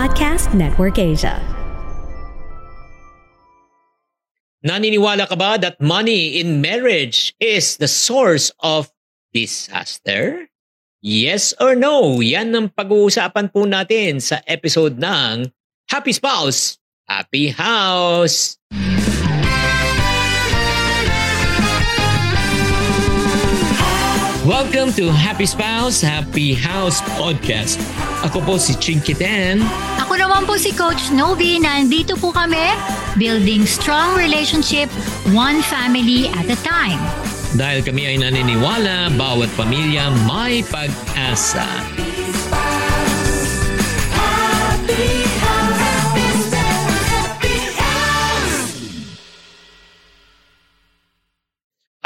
Podcast Network Asia. Naniniwala ka ba that money in marriage is the source of disaster? Yes or no? Yan ang pag-uusapan po natin sa episode ng Happy Spouse, Happy House. Welcome to Happy Spouse, Happy House Podcast. Ako po si Chinky Tan. Ako naman po si Coach Novi. Nandito po kami, building strong relationship, one family at a time. Dahil kami ay naniniwala, bawat pamilya may pag-asa.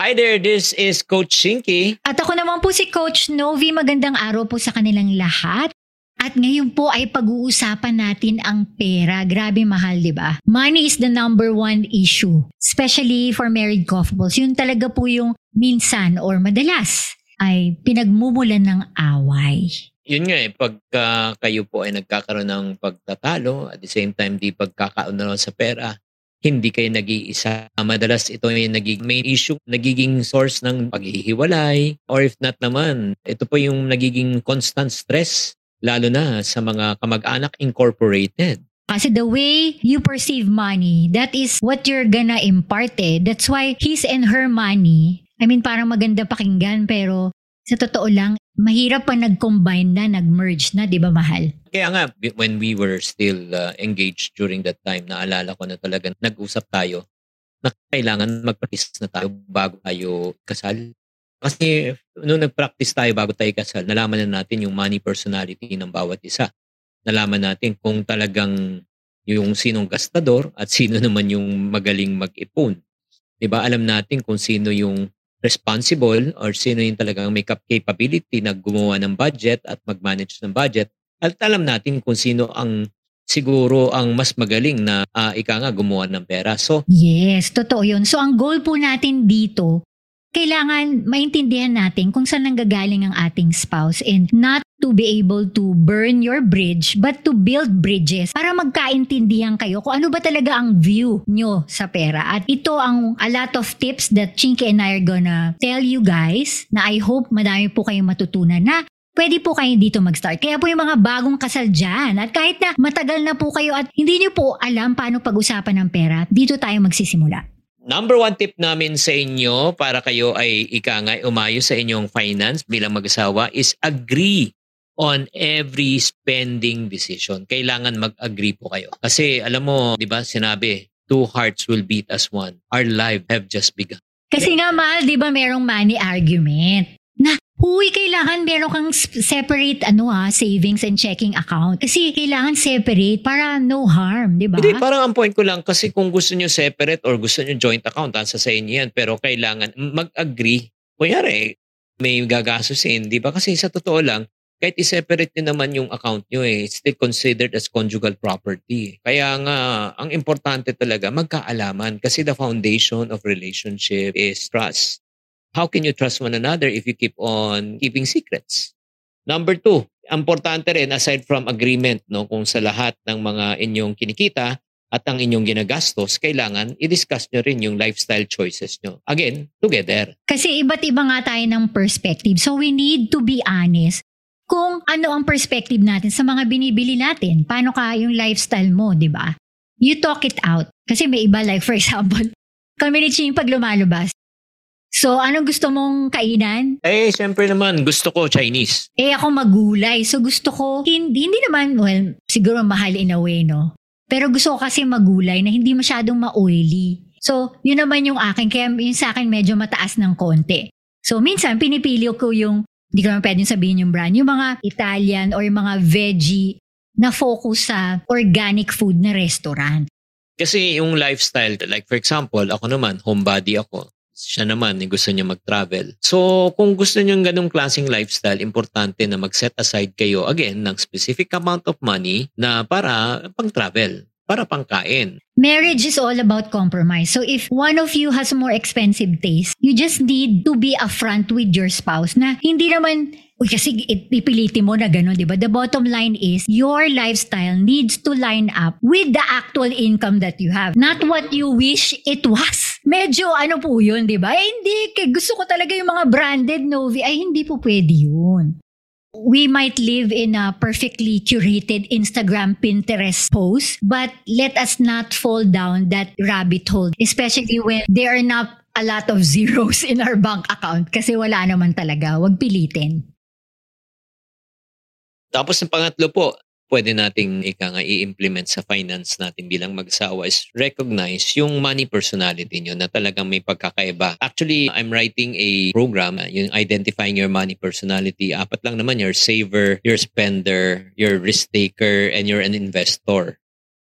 Hi there, this is Coach Shinky. At ako naman po si Coach Novi. Magandang araw po sa kanilang lahat. At ngayon po ay pag-uusapan natin ang pera. Grabe mahal, di ba? Money is the number one issue. Especially for married couples. Yun talaga po yung minsan or madalas ay pinagmumulan ng away. Yun nga eh, pagka kayo po ay nagkakaroon ng pagtatalo, at the same time di pagkakaunawaan sa pera, hindi kayo nag-iisa. Madalas ito yung naging main issue, nagiging source ng paghihiwalay, or if not naman, ito po yung nagiging constant stress, lalo na sa mga kamag-anak incorporated. Kasi the way you perceive money, that is what you're gonna impart eh. That's why his and her money, I mean parang maganda pakinggan pero sa totoo lang, mahirap pa nag-combine na, nag-merge na, di ba mahal? Kaya nga, when we were still uh, engaged during that time, naalala ko na talaga nag-usap tayo na kailangan mag-practice na tayo bago tayo kasal. Kasi nung nag-practice tayo bago tayo kasal, nalaman na natin yung money personality ng bawat isa. Nalaman natin kung talagang yung sinong gastador at sino naman yung magaling mag-ipon. 'Di ba? Alam natin kung sino yung responsible or sino yung talagang may capability na gumawa ng budget at mag-manage ng budget. At alam natin kung sino ang siguro ang mas magaling na uh, ika nga gumawa ng pera. So, Yes, totoo yun. So ang goal po natin dito, kailangan maintindihan natin kung saan nanggagaling ang ating spouse and not to be able to burn your bridge but to build bridges para magkaintindihan kayo kung ano ba talaga ang view nyo sa pera. At ito ang a lot of tips that Chinky and I are gonna tell you guys na I hope madami po kayong matutunan na pwede po kayo dito mag-start. Kaya po yung mga bagong kasal dyan at kahit na matagal na po kayo at hindi nyo po alam paano pag-usapan ng pera, dito tayo magsisimula. Number one tip namin sa inyo para kayo ay ika nga umayo sa inyong finance bilang mag-asawa is agree on every spending decision. Kailangan mag-agree po kayo. Kasi alam mo, di ba, sinabi, two hearts will beat as one. Our life have just begun. Kasi nga mahal, di ba merong money argument? Huy, kailangan meron kang separate ano ha, savings and checking account. Kasi kailangan separate para no harm, di ba? Hindi, parang ang point ko lang kasi kung gusto nyo separate or gusto nyo joint account, asa sa inyo yan. Pero kailangan mag-agree. Kunyari, may gagastusin, di ba? Kasi sa totoo lang, kahit i-separate nyo naman yung account nyo eh, it's still considered as conjugal property. Kaya nga, ang importante talaga, magkaalaman. Kasi the foundation of relationship is trust. How can you trust one another if you keep on keeping secrets? Number two, importante rin aside from agreement, no, kung sa lahat ng mga inyong kinikita at ang inyong ginagastos, kailangan i-discuss nyo rin yung lifestyle choices nyo. Again, together. Kasi iba't iba nga tayo ng perspective. So we need to be honest kung ano ang perspective natin sa mga binibili natin. Paano ka yung lifestyle mo, di ba? You talk it out. Kasi may iba like for example, kami ni Ching pag lumalabas, So, anong gusto mong kainan? Eh, syempre naman, gusto ko Chinese. Eh, ako magulay. So, gusto ko, hindi, hindi naman, well, siguro mahal in a way, no? Pero gusto ko kasi magulay na hindi masyadong ma-oily. So, yun naman yung akin. Kaya yung sa akin medyo mataas ng konti. So, minsan, pinipili ko yung, hindi ko naman pwedeng sabihin yung brand, yung mga Italian or yung mga veggie na focus sa organic food na restaurant. Kasi yung lifestyle, like for example, ako naman, homebody ako siya naman eh, gusto niya mag-travel. So, kung gusto niyo ng ganong klaseng lifestyle, importante na mag-set aside kayo again ng specific amount of money na para pang-travel. para pangkain. Marriage is all about compromise. So if one of you has more expensive taste, you just need to be upfront with your spouse na hindi naman Uy, kasi ipipiliti mo na gano'n, di ba? The bottom line is, your lifestyle needs to line up with the actual income that you have. Not what you wish it was. Medyo ano po yun, di ba? Eh, hindi, gusto ko talaga yung mga branded Novi. Ay, hindi po pwede yun we might live in a perfectly curated Instagram, Pinterest post, but let us not fall down that rabbit hole, especially when there are not a lot of zeros in our bank account kasi wala naman talaga. Huwag pilitin. Tapos ang pangatlo po, pwede nating ika nga i-implement sa finance natin bilang mag-asawa is recognize yung money personality nyo na talagang may pagkakaiba. Actually, I'm writing a program, uh, yung identifying your money personality. Apat lang naman, you're saver, you're spender, you're risk taker, and you're an investor.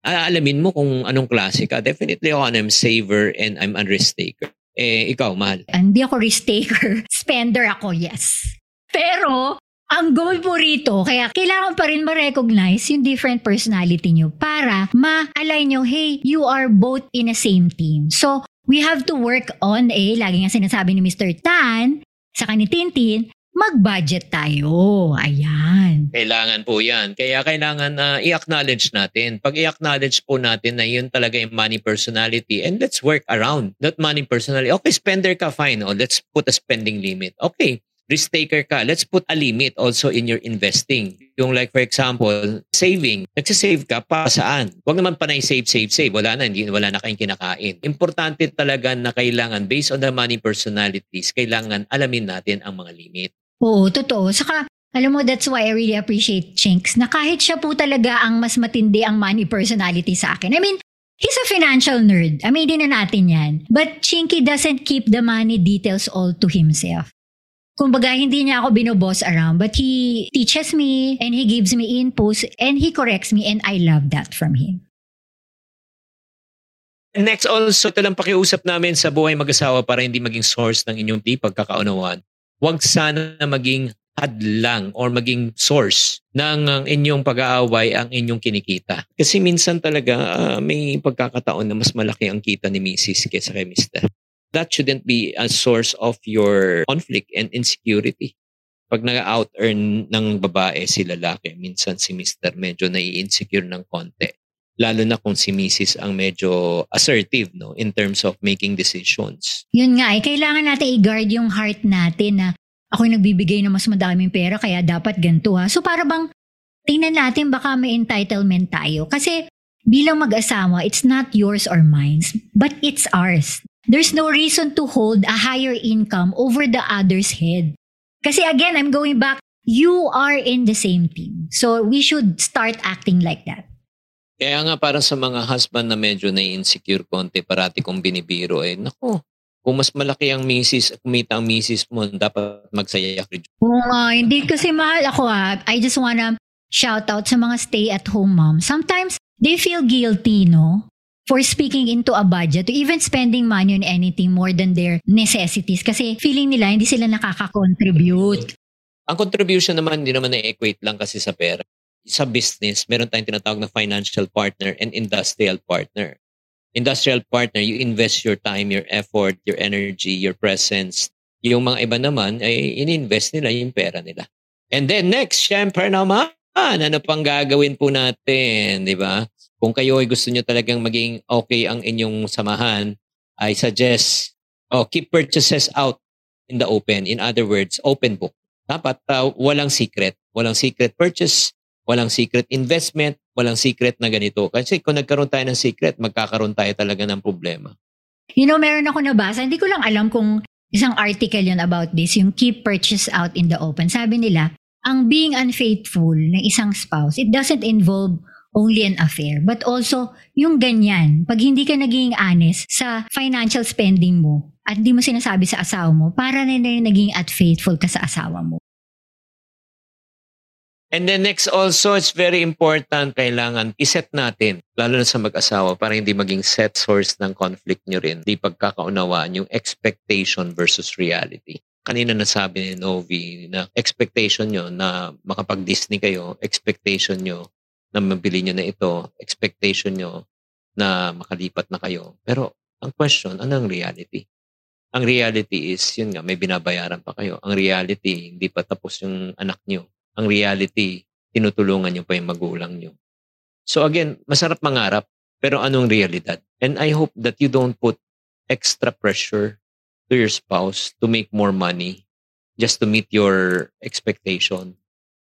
Alamin mo kung anong klase ka. Definitely ako, I'm saver and I'm a risk taker. Eh, ikaw, mahal. Hindi ako risk taker. Spender ako, yes. Pero, ang goal po rito, kaya kailangan pa rin ma-recognize yung different personality nyo para ma-align nyo, hey, you are both in a same team. So, we have to work on, eh, lagi nga sinasabi ni Mr. Tan, sa ni Tintin, mag-budget tayo. Ayan. Kailangan po yan. Kaya kailangan uh, i-acknowledge natin. Pag i-acknowledge po natin na yun talaga yung money personality and let's work around that money personality. Okay, spender ka, fine. Oh, let's put a spending limit. Okay, risk taker ka, let's put a limit also in your investing. Yung like for example, saving. Nagsisave ka pa saan? Huwag naman panay save, save, save. Wala na, hindi, wala na kayong kinakain. Importante talaga na kailangan, based on the money personalities, kailangan alamin natin ang mga limit. Oo, totoo. Saka, alam mo, that's why I really appreciate Chinks na kahit siya po talaga ang mas matindi ang money personality sa akin. I mean, He's a financial nerd. Aminin na natin yan. But Chinky doesn't keep the money details all to himself kumbaga hindi niya ako binoboss around but he teaches me and he gives me inputs and he corrects me and I love that from him. Next also, ito lang pakiusap namin sa buhay mag-asawa para hindi maging source ng inyong di pagkakaunawaan. Huwag sana maging hadlang or maging source ng inyong pag-aaway ang inyong kinikita. Kasi minsan talaga uh, may pagkakataon na mas malaki ang kita ni Mrs. kaysa kay Mr that shouldn't be a source of your conflict and insecurity. Pag nag-out-earn ng babae si lalaki, minsan si Mr. medyo nai-insecure ng konti. Lalo na kung si Mrs. ang medyo assertive no in terms of making decisions. Yun nga, eh, kailangan natin i-guard yung heart natin na ako yung nagbibigay ng mas madaming pera kaya dapat ganito ha. So para bang tingnan natin baka may entitlement tayo. Kasi bilang mag-asawa, it's not yours or mine, but it's ours there's no reason to hold a higher income over the other's head. Kasi again, I'm going back, you are in the same team. So we should start acting like that. Kaya nga parang sa mga husband na medyo na-insecure konti, parati kong binibiro, eh, nako, kung mas malaki ang misis, kumita ang misis mo, dapat magsaya ka. Oo nga, hindi kasi mahal ako ha. I just wanna shout out sa mga stay-at-home mom. Sometimes, they feel guilty, no? For speaking into a budget to even spending money on anything more than their necessities kasi feeling nila hindi sila nakaka-contribute. Ang contribution naman hindi naman na-equate lang kasi sa pera. Sa business, meron tayong tinatawag na financial partner and industrial partner. Industrial partner, you invest your time, your effort, your energy, your presence. Yung mga iba naman, ay ininvest nila yung pera nila. And then next, syempre naman, ano pang gagawin po natin, di ba? Kung kayo ay gusto nyo talagang maging okay ang inyong samahan, I suggest, oh, keep purchases out in the open. In other words, open book. Dapat uh, walang secret. Walang secret purchase, walang secret investment, walang secret na ganito. Kasi kung nagkaroon tayo ng secret, magkakaroon tayo talaga ng problema. You know, meron ako nabasa, hindi ko lang alam kung isang article yun about this, yung keep purchase out in the open. Sabi nila, ang being unfaithful ng isang spouse, it doesn't involve only an affair. But also, yung ganyan, pag hindi ka naging honest sa financial spending mo at hindi mo sinasabi sa asawa mo, para na rin naging at faithful ka sa asawa mo. And then next also, it's very important, kailangan iset natin, lalo na sa mag-asawa, para hindi maging set source ng conflict nyo rin. Di pagkakaunawaan yung expectation versus reality. Kanina nasabi ni Novi na expectation nyo na makapag-Disney kayo, expectation nyo na mabili nyo na ito, expectation nyo na makalipat na kayo. Pero ang question, ano ang reality? Ang reality is, yun nga, may binabayaran pa kayo. Ang reality, hindi pa tapos yung anak nyo. Ang reality, tinutulungan nyo pa yung magulang nyo. So again, masarap mangarap, pero anong realidad? And I hope that you don't put extra pressure to your spouse to make more money just to meet your expectation.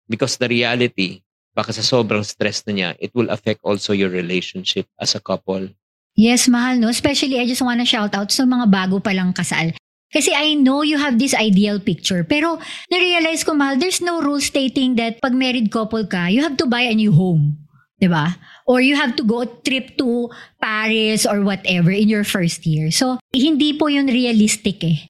Because the reality, baka sa sobrang stress na niya, it will affect also your relationship as a couple. Yes, mahal, no? Especially, I just wanna shout out sa mga bago palang kasal. Kasi I know you have this ideal picture. Pero, na-realize ko, mahal, there's no rule stating that pag married couple ka, you have to buy a new home. ba? Or you have to go trip to Paris or whatever in your first year. So, hindi po 'yun realistic eh.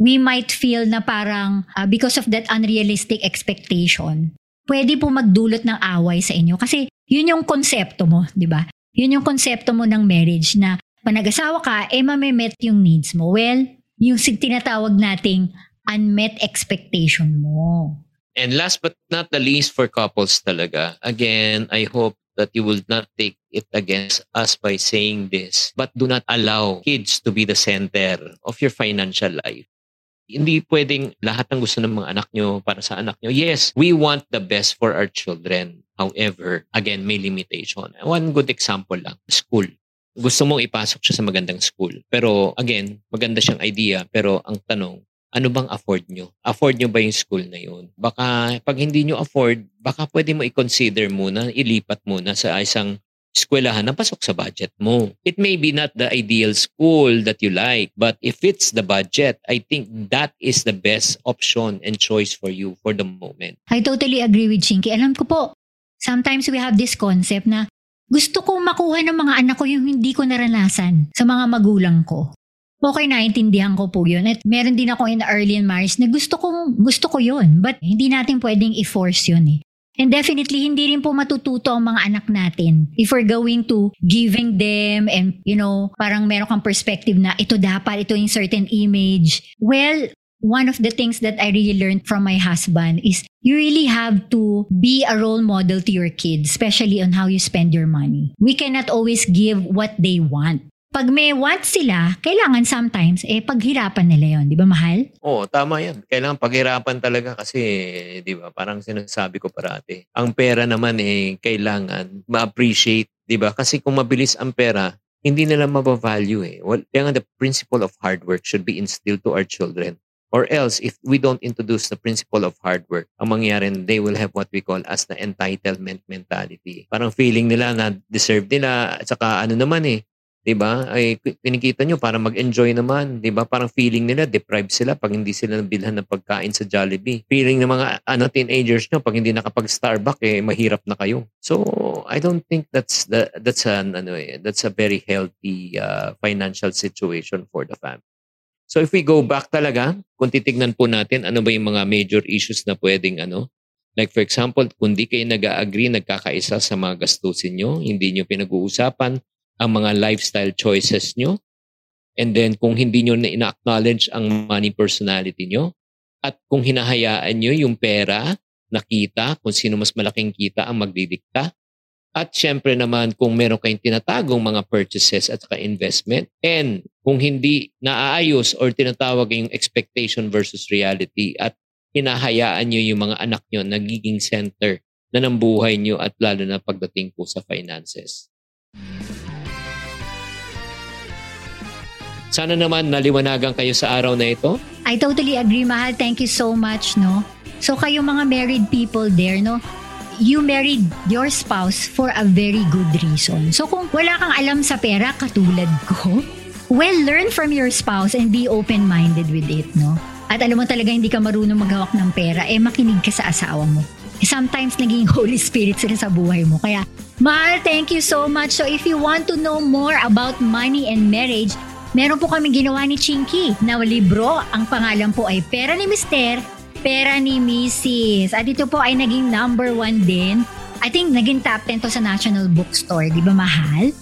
We might feel na parang uh, because of that unrealistic expectation, pwede po magdulot ng away sa inyo kasi 'yun yung konsepto mo, 'di ba? 'Yun yung konsepto mo ng marriage na pag nag-asawa ka, eh mamemet yung needs mo. Well, yung tinatawag nating unmet expectation mo. And last but not the least for couples talaga, again, I hope that you will not take it against us by saying this, but do not allow kids to be the center of your financial life. Hindi pwedeng lahat ng gusto ng mga anak nyo para sa anak nyo. Yes, we want the best for our children. However, again, may limitation. One good example lang, school. Gusto mong ipasok siya sa magandang school. Pero again, maganda siyang idea. Pero ang tanong, ano bang afford nyo? Afford nyo ba yung school na yun? Baka pag hindi nyo afford, baka pwede mo i-consider muna, ilipat muna sa isang eskwelahan na pasok sa budget mo. It may be not the ideal school that you like, but if it's the budget, I think that is the best option and choice for you for the moment. I totally agree with Chinky. Alam ko po, sometimes we have this concept na gusto kong makuha ng mga anak ko yung hindi ko naranasan sa mga magulang ko okay, naintindihan ko po yun. At meron din ako in early in marriage na gusto ko, gusto ko yun. But hindi natin pwedeng i-force yun eh. And definitely, hindi rin po matututo ang mga anak natin if we're going to giving them and, you know, parang meron kang perspective na ito dapat, ito yung certain image. Well, one of the things that I really learned from my husband is you really have to be a role model to your kids, especially on how you spend your money. We cannot always give what they want pag may want sila, kailangan sometimes, eh, paghirapan nila yon di ba mahal? Oo, tama yan. Kailangan paghirapan talaga kasi, di ba, parang sinasabi ko parati. Ang pera naman eh, kailangan ma-appreciate, di ba? Kasi kung mabilis ang pera, hindi nila mabavalue eh. Well, kaya the principle of hard work should be instilled to our children. Or else, if we don't introduce the principle of hard work, ang mangyari, they will have what we call as the entitlement mentality. Parang feeling nila na deserve nila, at saka ano naman eh, 'di ba? Ay kinikita nyo para mag-enjoy naman, 'di ba? Parang feeling nila deprived sila pag hindi sila nabilhan ng pagkain sa Jollibee. Feeling ng mga ano teenagers nyo pag hindi nakapag-Starbucks eh mahirap na kayo. So, I don't think that's the that's an ano eh, that's a very healthy uh, financial situation for the family. So if we go back talaga, kung titignan po natin ano ba yung mga major issues na pwedeng ano, like for example, kung di kayo nag-agree, nagkakaisa sa mga gastusin nyo, hindi nyo pinag-uusapan, ang mga lifestyle choices nyo. And then kung hindi nyo na ina-acknowledge ang money personality nyo, at kung hinahayaan nyo yung pera na kita, kung sino mas malaking kita ang magdidikta, at syempre naman kung meron kayong tinatagong mga purchases at saka investment. And kung hindi naaayos or tinatawag yung expectation versus reality at hinahayaan nyo yung mga anak nyo nagiging center na ng buhay nyo at lalo na pagdating po sa finances. Sana naman naliwanagan kayo sa araw na ito. I totally agree, Mahal. Thank you so much, no? So kayo mga married people there, no? You married your spouse for a very good reason. So kung wala kang alam sa pera katulad ko, well, learn from your spouse and be open-minded with it, no? At alam mo talaga hindi ka marunong maghawak ng pera, eh makinig ka sa asawa mo. Sometimes naging Holy Spirit sila sa buhay mo. Kaya, Mahal, thank you so much. So if you want to know more about money and marriage, Meron po kami ginawa ni Chinky na libro. Ang pangalan po ay Pera ni Mister, Pera ni Mrs. At ito po ay naging number one din. I think naging top 10 to sa National Bookstore. Di ba mahal?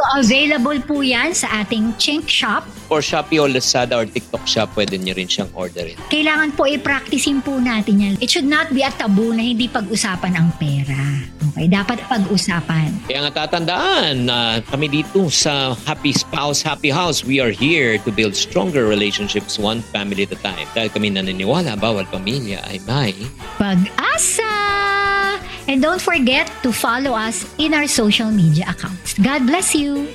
So available po yan sa ating Chink Shop. Or Shopee or Lazada or TikTok shop, pwede nyo rin siyang orderin. Kailangan po i-practicein po natin yan. It should not be a taboo na hindi pag-usapan ang pera. Okay, dapat pag-usapan. Kaya nga tatandaan na kami dito sa Happy Spouse, Happy House, we are here to build stronger relationships one family at a time. Dahil kami naniniwala, bawal pamilya ay may Pag-asa! And don't forget to follow us in our social media accounts. God bless you!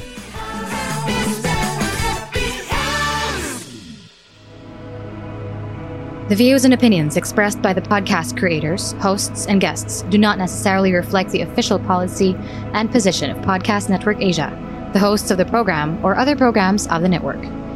The views and opinions expressed by the podcast creators, hosts, and guests do not necessarily reflect the official policy and position of Podcast Network Asia, the hosts of the program, or other programs of the network.